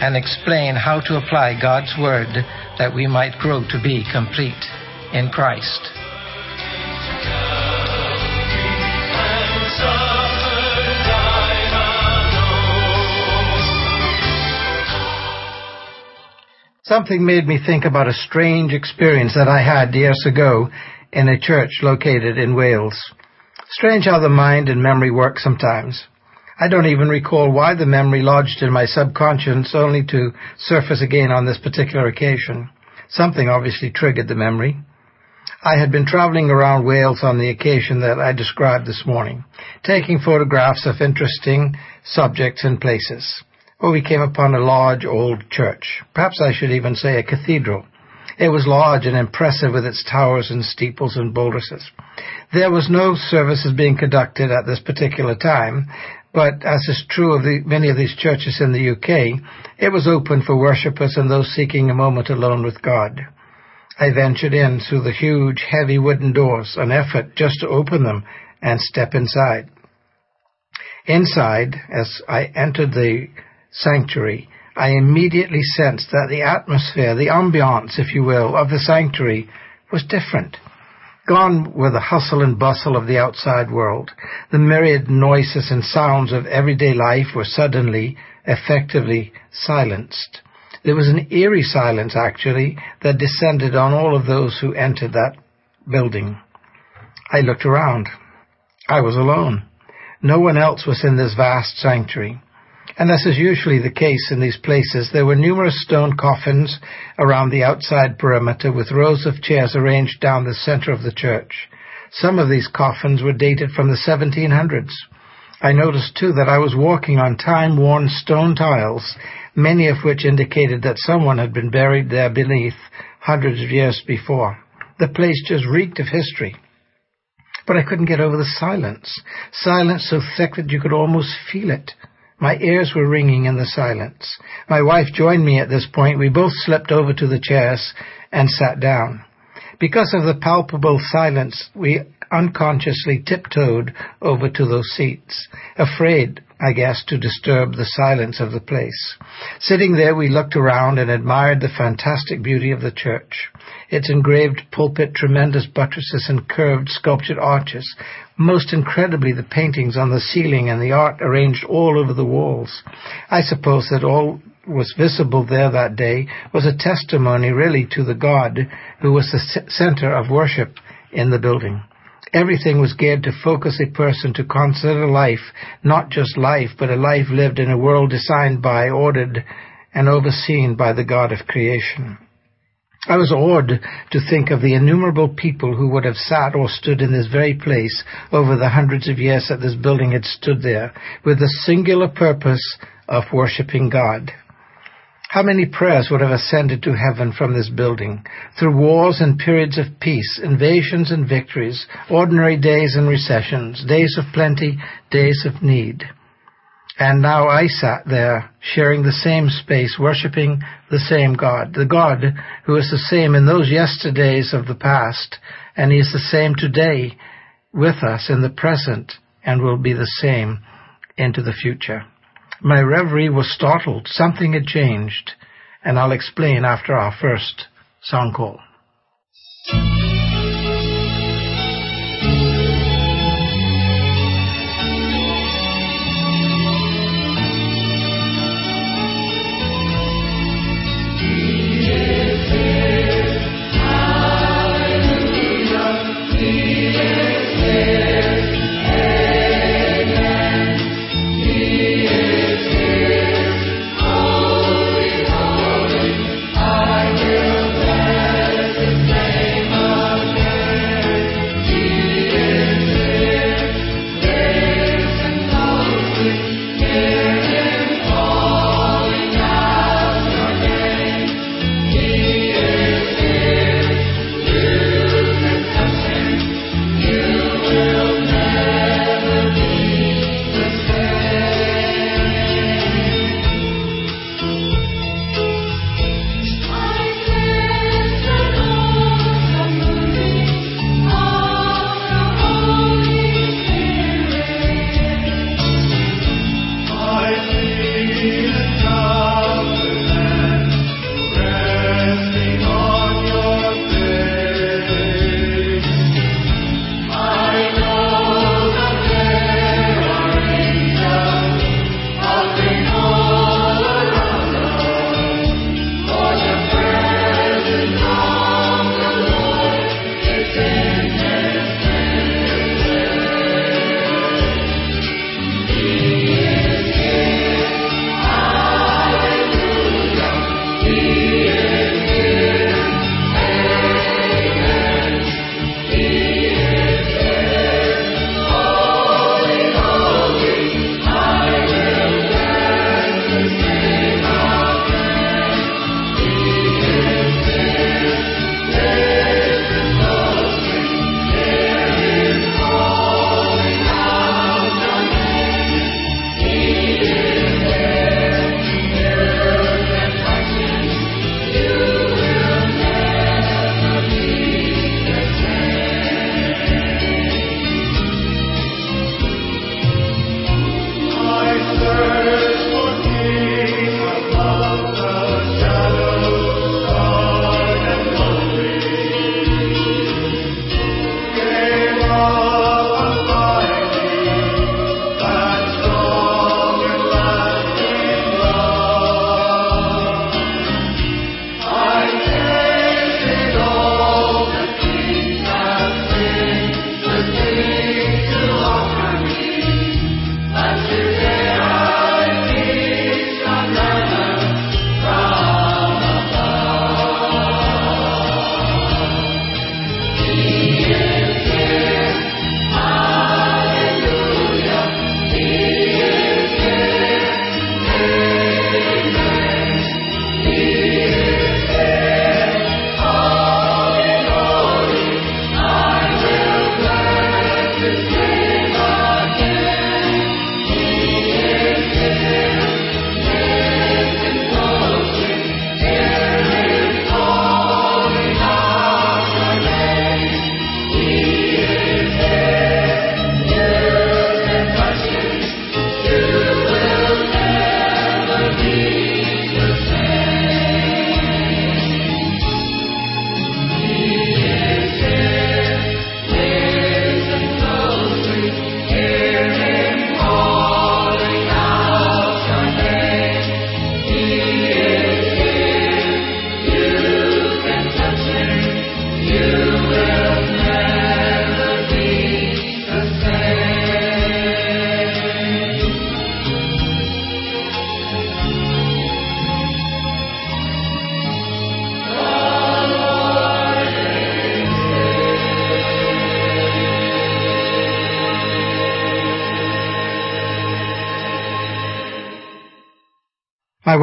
and explain how to apply God's Word that we might grow to be complete in Christ. Something made me think about a strange experience that I had years ago in a church located in Wales. Strange how the mind and memory work sometimes. I don't even recall why the memory lodged in my subconscious only to surface again on this particular occasion. Something obviously triggered the memory. I had been traveling around Wales on the occasion that I described this morning, taking photographs of interesting subjects and places. Well, we came upon a large old church. Perhaps I should even say a cathedral. It was large and impressive with its towers and steeples and buttresses. There was no services being conducted at this particular time, but as is true of the, many of these churches in the UK, it was open for worshippers and those seeking a moment alone with God. I ventured in through the huge, heavy wooden doors, an effort just to open them and step inside. Inside, as I entered the sanctuary, I immediately sensed that the atmosphere, the ambiance, if you will, of the sanctuary was different. Gone were the hustle and bustle of the outside world. The myriad noises and sounds of everyday life were suddenly, effectively silenced. There was an eerie silence, actually, that descended on all of those who entered that building. I looked around. I was alone. No one else was in this vast sanctuary and as is usually the case in these places, there were numerous stone coffins around the outside perimeter with rows of chairs arranged down the center of the church. Some of these coffins were dated from the 1700s. I noticed too that I was walking on time-worn stone tiles, many of which indicated that someone had been buried there beneath hundreds of years before. The place just reeked of history. But I couldn't get over the silence. Silence so thick that you could almost feel it. My ears were ringing in the silence. My wife joined me at this point. We both slipped over to the chairs and sat down. Because of the palpable silence, we unconsciously tiptoed over to those seats, afraid, I guess, to disturb the silence of the place. Sitting there, we looked around and admired the fantastic beauty of the church. Its engraved pulpit, tremendous buttresses and curved sculptured arches. Most incredibly, the paintings on the ceiling and the art arranged all over the walls. I suppose that all was visible there that day was a testimony really to the God who was the center of worship in the building. Everything was geared to focus a person to consider life, not just life, but a life lived in a world designed by, ordered, and overseen by the God of creation. I was awed to think of the innumerable people who would have sat or stood in this very place over the hundreds of years that this building had stood there, with the singular purpose of worshipping God. How many prayers would have ascended to heaven from this building, through wars and periods of peace, invasions and victories, ordinary days and recessions, days of plenty, days of need. And now I sat there, sharing the same space, worshipping the same God, the God who is the same in those yesterdays of the past, and He is the same today with us in the present, and will be the same into the future. My reverie was startled. Something had changed, and I'll explain after our first song call.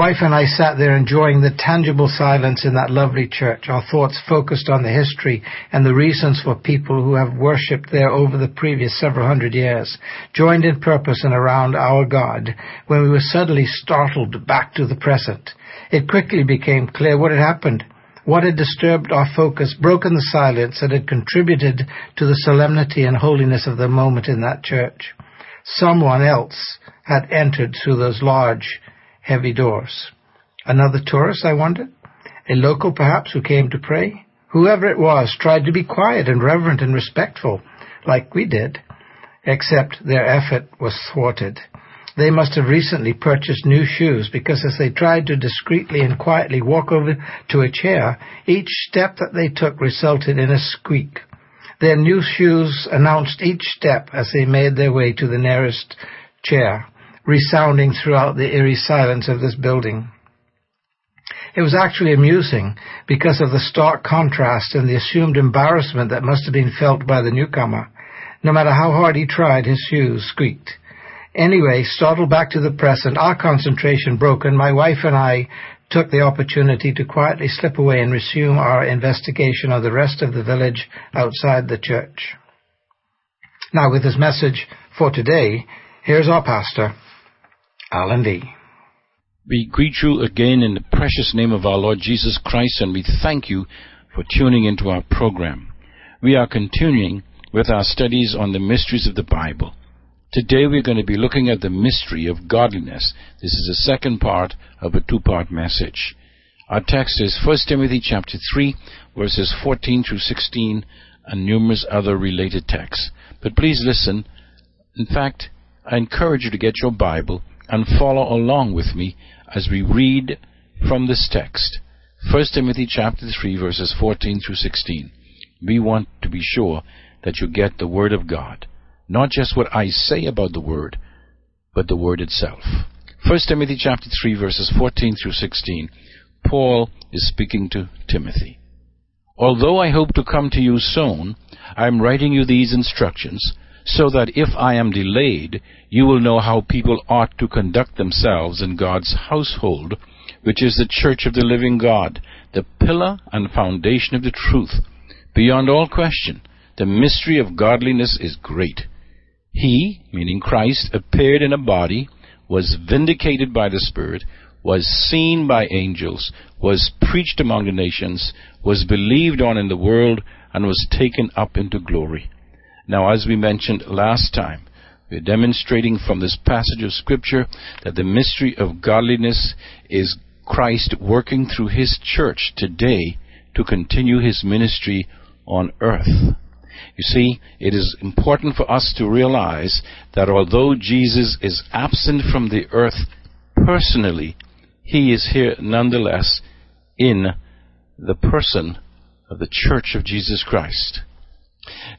Wife and I sat there enjoying the tangible silence in that lovely church, our thoughts focused on the history and the reasons for people who have worshipped there over the previous several hundred years, joined in purpose and around our God, when we were suddenly startled back to the present. It quickly became clear what had happened, what had disturbed our focus, broken the silence, and had contributed to the solemnity and holiness of the moment in that church. Someone else had entered through those large, heavy doors. Another tourist, I wondered? A local, perhaps, who came to pray? Whoever it was tried to be quiet and reverent and respectful, like we did, except their effort was thwarted. They must have recently purchased new shoes because as they tried to discreetly and quietly walk over to a chair, each step that they took resulted in a squeak. Their new shoes announced each step as they made their way to the nearest chair resounding throughout the eerie silence of this building. It was actually amusing because of the stark contrast and the assumed embarrassment that must have been felt by the newcomer. No matter how hard he tried, his shoes squeaked. Anyway, startled back to the present, our concentration broken, my wife and I took the opportunity to quietly slip away and resume our investigation of the rest of the village outside the church. Now, with his message for today, here's our pastor, Lee. We greet you again in the precious name of our Lord Jesus Christ and we thank you for tuning into our program. We are continuing with our studies on the mysteries of the Bible. Today we're going to be looking at the mystery of godliness. This is the second part of a two-part message. Our text is 1 Timothy chapter 3 verses 14 through 16 and numerous other related texts. But please listen. In fact, I encourage you to get your Bible and follow along with me as we read from this text. 1 Timothy chapter 3 verses 14 through 16. We want to be sure that you get the Word of God. Not just what I say about the Word, but the Word itself. 1 Timothy chapter 3 verses 14 through 16. Paul is speaking to Timothy. Although I hope to come to you soon, I am writing you these instructions so that if I am delayed, you will know how people ought to conduct themselves in God's household, which is the church of the living God, the pillar and foundation of the truth. Beyond all question, the mystery of godliness is great. He, meaning Christ, appeared in a body, was vindicated by the Spirit, was seen by angels, was preached among the nations, was believed on in the world, and was taken up into glory. Now, as we mentioned last time, we're demonstrating from this passage of Scripture that the mystery of godliness is Christ working through His church today to continue His ministry on earth. You see, it is important for us to realize that although Jesus is absent from the earth personally, He is here nonetheless in the person of the church of Jesus Christ.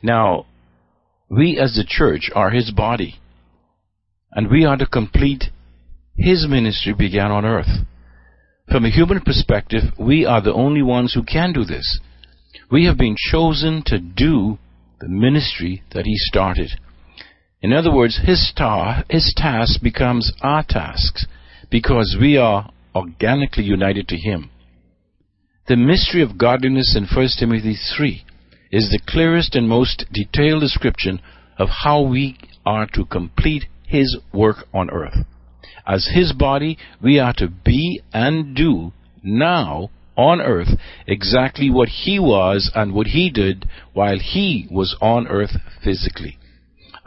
Now, we as the church are his body. And we are to complete his ministry began on earth. From a human perspective, we are the only ones who can do this. We have been chosen to do the ministry that he started. In other words, his, his task becomes our tasks because we are organically united to him. The mystery of godliness in 1 Timothy 3 is the clearest and most detailed description of how we are to complete His work on earth. As His body, we are to be and do now on earth exactly what He was and what He did while He was on earth physically.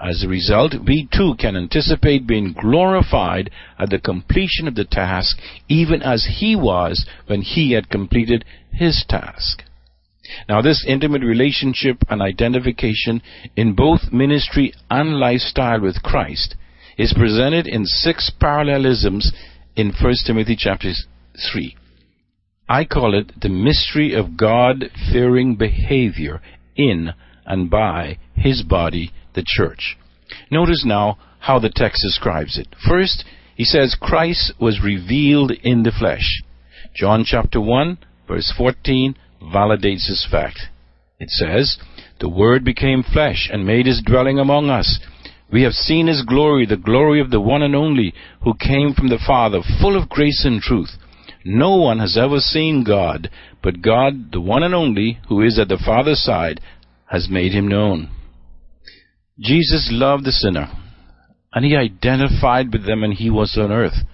As a result, we too can anticipate being glorified at the completion of the task, even as He was when He had completed His task. Now, this intimate relationship and identification in both ministry and lifestyle with Christ is presented in six parallelisms in 1 Timothy chapter 3. I call it the mystery of God fearing behavior in and by His body, the church. Notice now how the text describes it. First, he says Christ was revealed in the flesh. John chapter 1, verse 14 validates this fact. It says, The Word became flesh and made his dwelling among us. We have seen his glory, the glory of the one and only, who came from the Father, full of grace and truth. No one has ever seen God, but God, the one and only, who is at the Father's side, has made him known. Jesus loved the sinner, and he identified with them when he was on earth.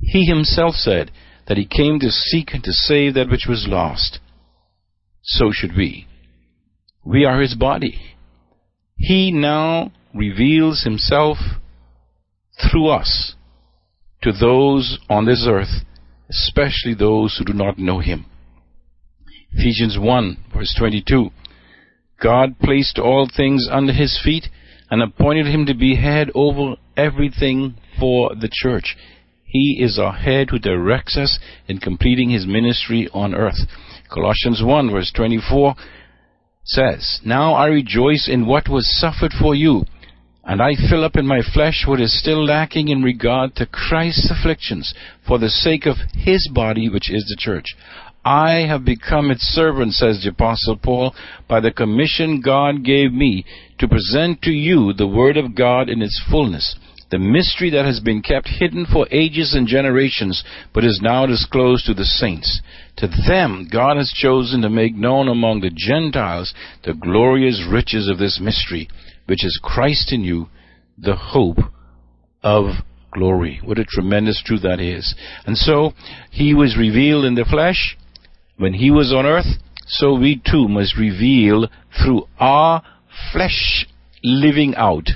He himself said that he came to seek and to save that which was lost. So should we. We are his body. He now reveals himself through us to those on this earth, especially those who do not know him. Ephesians 1 verse 22. God placed all things under his feet and appointed him to be head over everything for the church. He is our head who directs us in completing his ministry on earth. Colossians 1 verse 24 says, Now I rejoice in what was suffered for you, and I fill up in my flesh what is still lacking in regard to Christ's afflictions for the sake of his body, which is the church. I have become its servant, says the Apostle Paul, by the commission God gave me to present to you the Word of God in its fullness, the mystery that has been kept hidden for ages and generations, but is now disclosed to the saints. To them God has chosen to make known among the Gentiles the glorious riches of this mystery, which is Christ in you, the hope of glory. What a tremendous truth that is. And so, He was revealed in the flesh, when he was on earth, so we too must reveal through our flesh living out.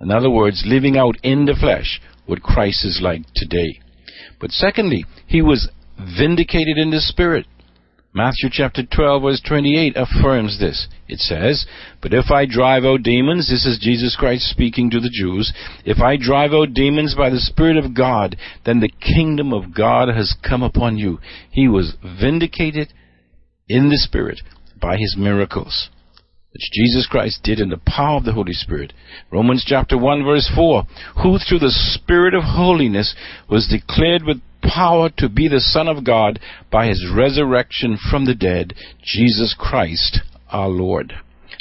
In other words, living out in the flesh what Christ is like today. But secondly, he was vindicated in the spirit. Matthew chapter 12 verse 28 affirms this. It says, But if I drive out demons, this is Jesus Christ speaking to the Jews, if I drive out demons by the Spirit of God, then the kingdom of God has come upon you. He was vindicated in the Spirit by his miracles, which Jesus Christ did in the power of the Holy Spirit. Romans chapter 1 verse 4, who through the Spirit of holiness was declared with power to be the Son of God by his resurrection from the dead, Jesus Christ our Lord.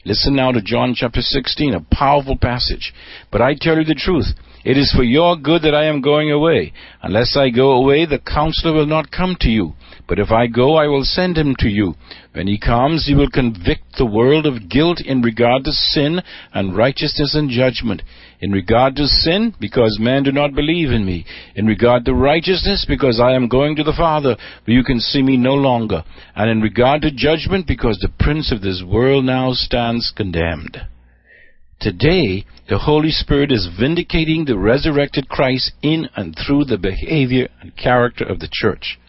Listen now to John chapter 16, a powerful passage. But I tell you the truth. It is for your good that I am going away. Unless I go away, the counselor will not come to you. But if I go, I will send him to you. When he comes, he will convict the world of guilt in regard to sin and righteousness and judgment. In regard to sin, because men do not believe in me. In regard to righteousness, because I am going to the Father, you can see me no longer. And in regard to judgment, because the prince of this world now stands condemned. Today, the Holy Spirit is vindicating the resurrected Christ in and through the behavior and character of the church.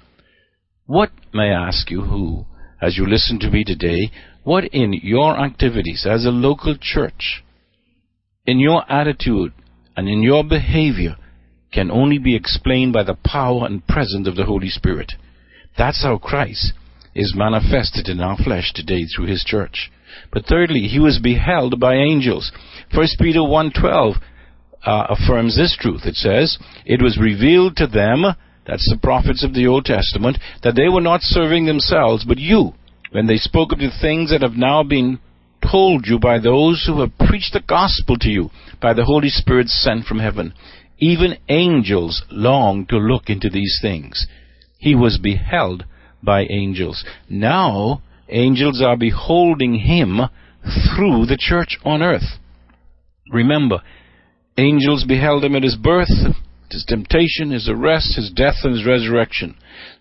What, may I ask you, who, as you listen to me today, what in your activities as a local church, in your attitude and in your behavior, can only be explained by the power and presence of the Holy Spirit? That's how Christ is manifested in our flesh today through His church. But thirdly, he was beheld by angels. 1 Peter 1.12 uh, affirms this truth. It says, It was revealed to them, that's the prophets of the Old Testament, that they were not serving themselves, but you, when they spoke of the things that have now been told you by those who have preached the gospel to you by the Holy Spirit sent from heaven. Even angels long to look into these things. He was beheld by angels. Now, angels are beholding him through the church on earth. Remember, angels beheld him at his birth, his temptation, his arrest, his death, and his resurrection.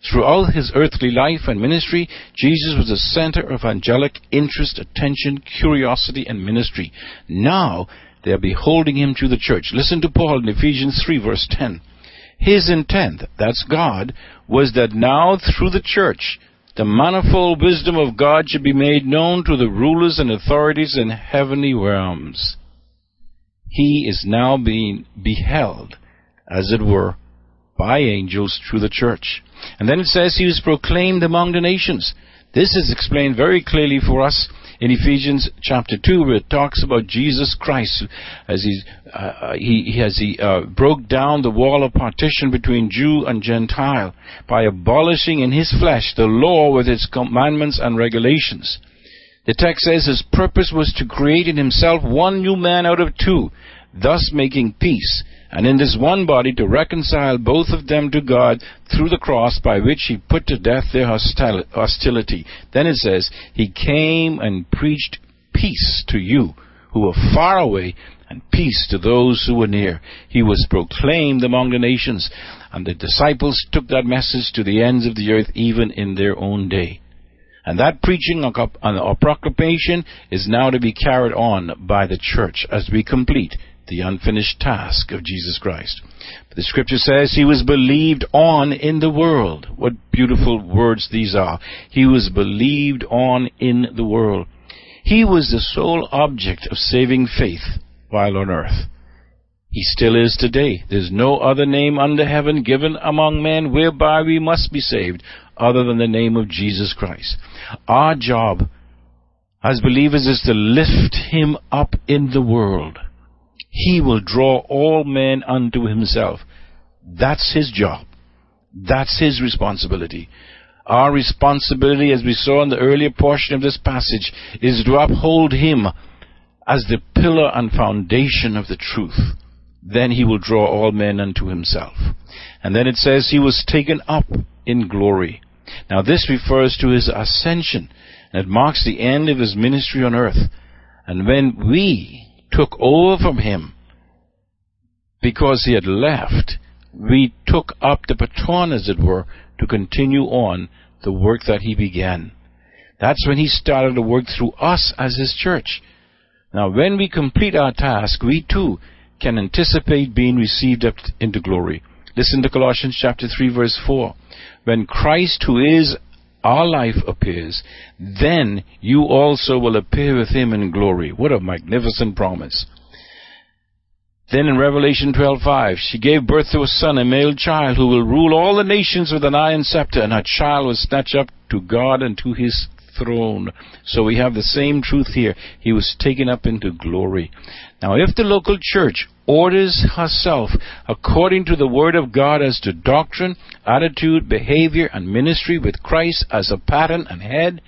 Throughout his earthly life and ministry, Jesus was the center of angelic interest, attention, curiosity, and ministry. Now, they are beholding him through the church. Listen to Paul in Ephesians 3 verse 10. His intent, that's God, was that now through the church, the manifold wisdom of God should be made known to the rulers and authorities in heavenly realms. He is now being beheld, as it were, by angels through the church. And then it says he was proclaimed among the nations. This is explained very clearly for us in Ephesians chapter 2, where it talks about Jesus Christ as he, uh, he, as he uh, broke down the wall of partition between Jew and Gentile by abolishing in his flesh the law with its commandments and regulations. The text says his purpose was to create in himself one new man out of two, thus making peace, and in this one body to reconcile both of them to God through the cross by which he put to death their hostility. Then it says, He came and preached peace to you who were far away and peace to those who were near. He was proclaimed among the nations, and the disciples took that message to the ends of the earth even in their own day. And that preaching or proclamation is now to be carried on by the church as we complete the unfinished task of Jesus Christ. But the scripture says he was believed on in the world. What beautiful words these are. He was believed on in the world. He was the sole object of saving faith while on earth. He still is today. There's no other name under heaven given among men whereby we must be saved other than the name of Jesus Christ. Our job as believers is to lift him up in the world he will draw all men unto himself. That's his job. That's his responsibility. Our responsibility, as we saw in the earlier portion of this passage, is to uphold him as the pillar and foundation of the truth. Then he will draw all men unto himself. And then it says he was taken up in glory. Now this refers to his ascension, it marks the end of his ministry on earth. And when we took over from him because he had left. We took up the baton, as it were, to continue on the work that he began. That's when he started to work through us as his church. Now, when we complete our task, we too can anticipate being received up into glory. Listen to Colossians chapter 3 verse 4. When Christ, who is our life appears, then you also will appear with him in glory. What a magnificent promise. Then in Revelation 12:5, she gave birth to a son, a male child, who will rule all the nations with an iron scepter, and her child was snatched up to God and to his throne. So we have the same truth here. He was taken up into glory. Now, if the local church orders herself according to the Word of God as to doctrine, attitude, behavior, and ministry with Christ as a pattern and head,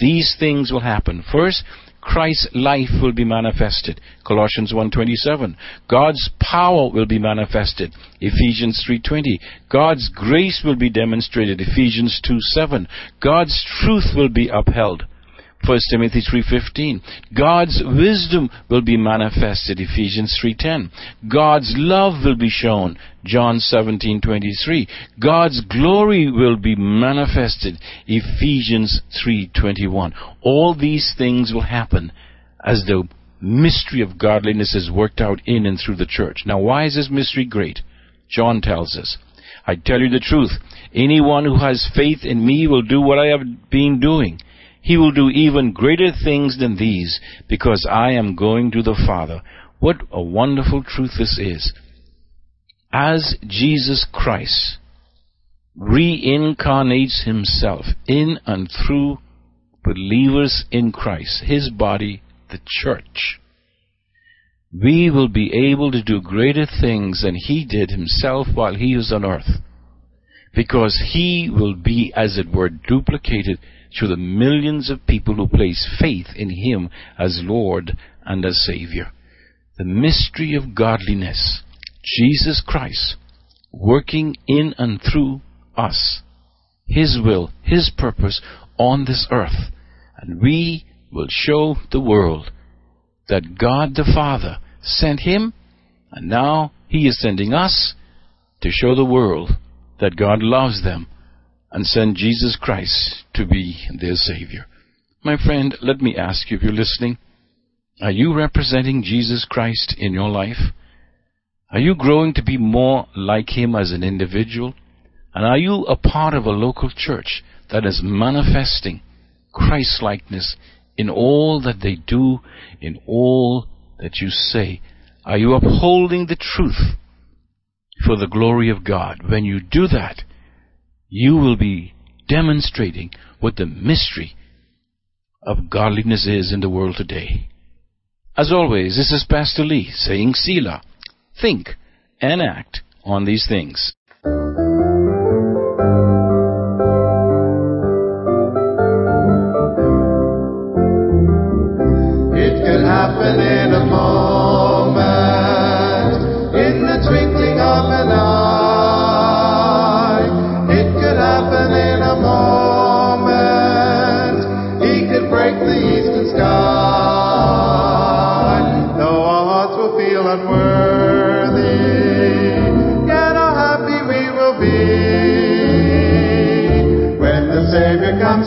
these things will happen. First, Christ's life will be manifested. Colossians 1:27. God's power will be manifested. Ephesians 3:20. God's grace will be demonstrated. Ephesians 2:7. God's truth will be upheld. 1 Timothy 3:15 God's wisdom will be manifested Ephesians 3:10 God's love will be shown John 17:23 God's glory will be manifested Ephesians 3:21 All these things will happen as the mystery of godliness is worked out in and through the church. Now why is this mystery great? John tells us. I tell you the truth. Anyone who has faith in me will do what I have been doing he will do even greater things than these, because I am going to the Father. What a wonderful truth this is. As Jesus Christ reincarnates himself in and through believers in Christ, his body, the church, we will be able to do greater things than he did himself while he was on earth. Because he will be, as it were, duplicated to the millions of people who place faith in Him as Lord and as Savior. The mystery of godliness, Jesus Christ, working in and through us, His will, His purpose on this earth. And we will show the world that God the Father sent Him, and now He is sending us to show the world that God loves them and send Jesus Christ to be their Savior. My friend, let me ask you if you're listening. Are you representing Jesus Christ in your life? Are you growing to be more like Him as an individual? And are you a part of a local church that is manifesting Christ likeness in all that they do, in all that you say? Are you upholding the truth for the glory of God? When you do that, you will be demonstrating what the mystery of godliness is in the world today. As always, this is Pastor Lee saying Selah. Think and act on these things.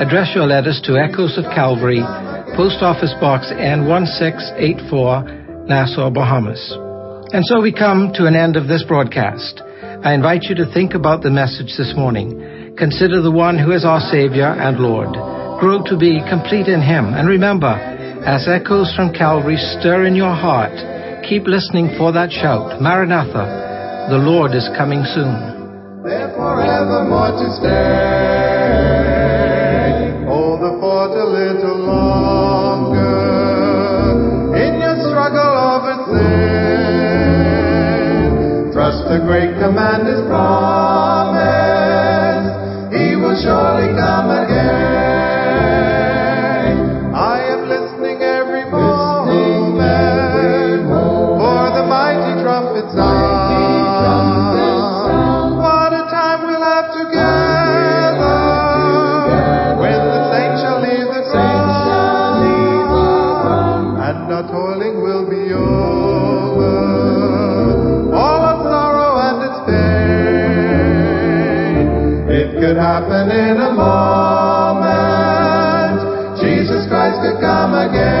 address your letters to Echoes of Calvary, Post Office Box N1684, Nassau, Bahamas. And so we come to an end of this broadcast. I invite you to think about the message this morning. Consider the one who is our Savior and Lord. Grow to be complete in Him. And remember, as echoes from Calvary stir in your heart, keep listening for that shout, Maranatha, the Lord is coming soon. Therefore evermore to stay. Great command is promised. Happen in a moment. Jesus Christ could come again.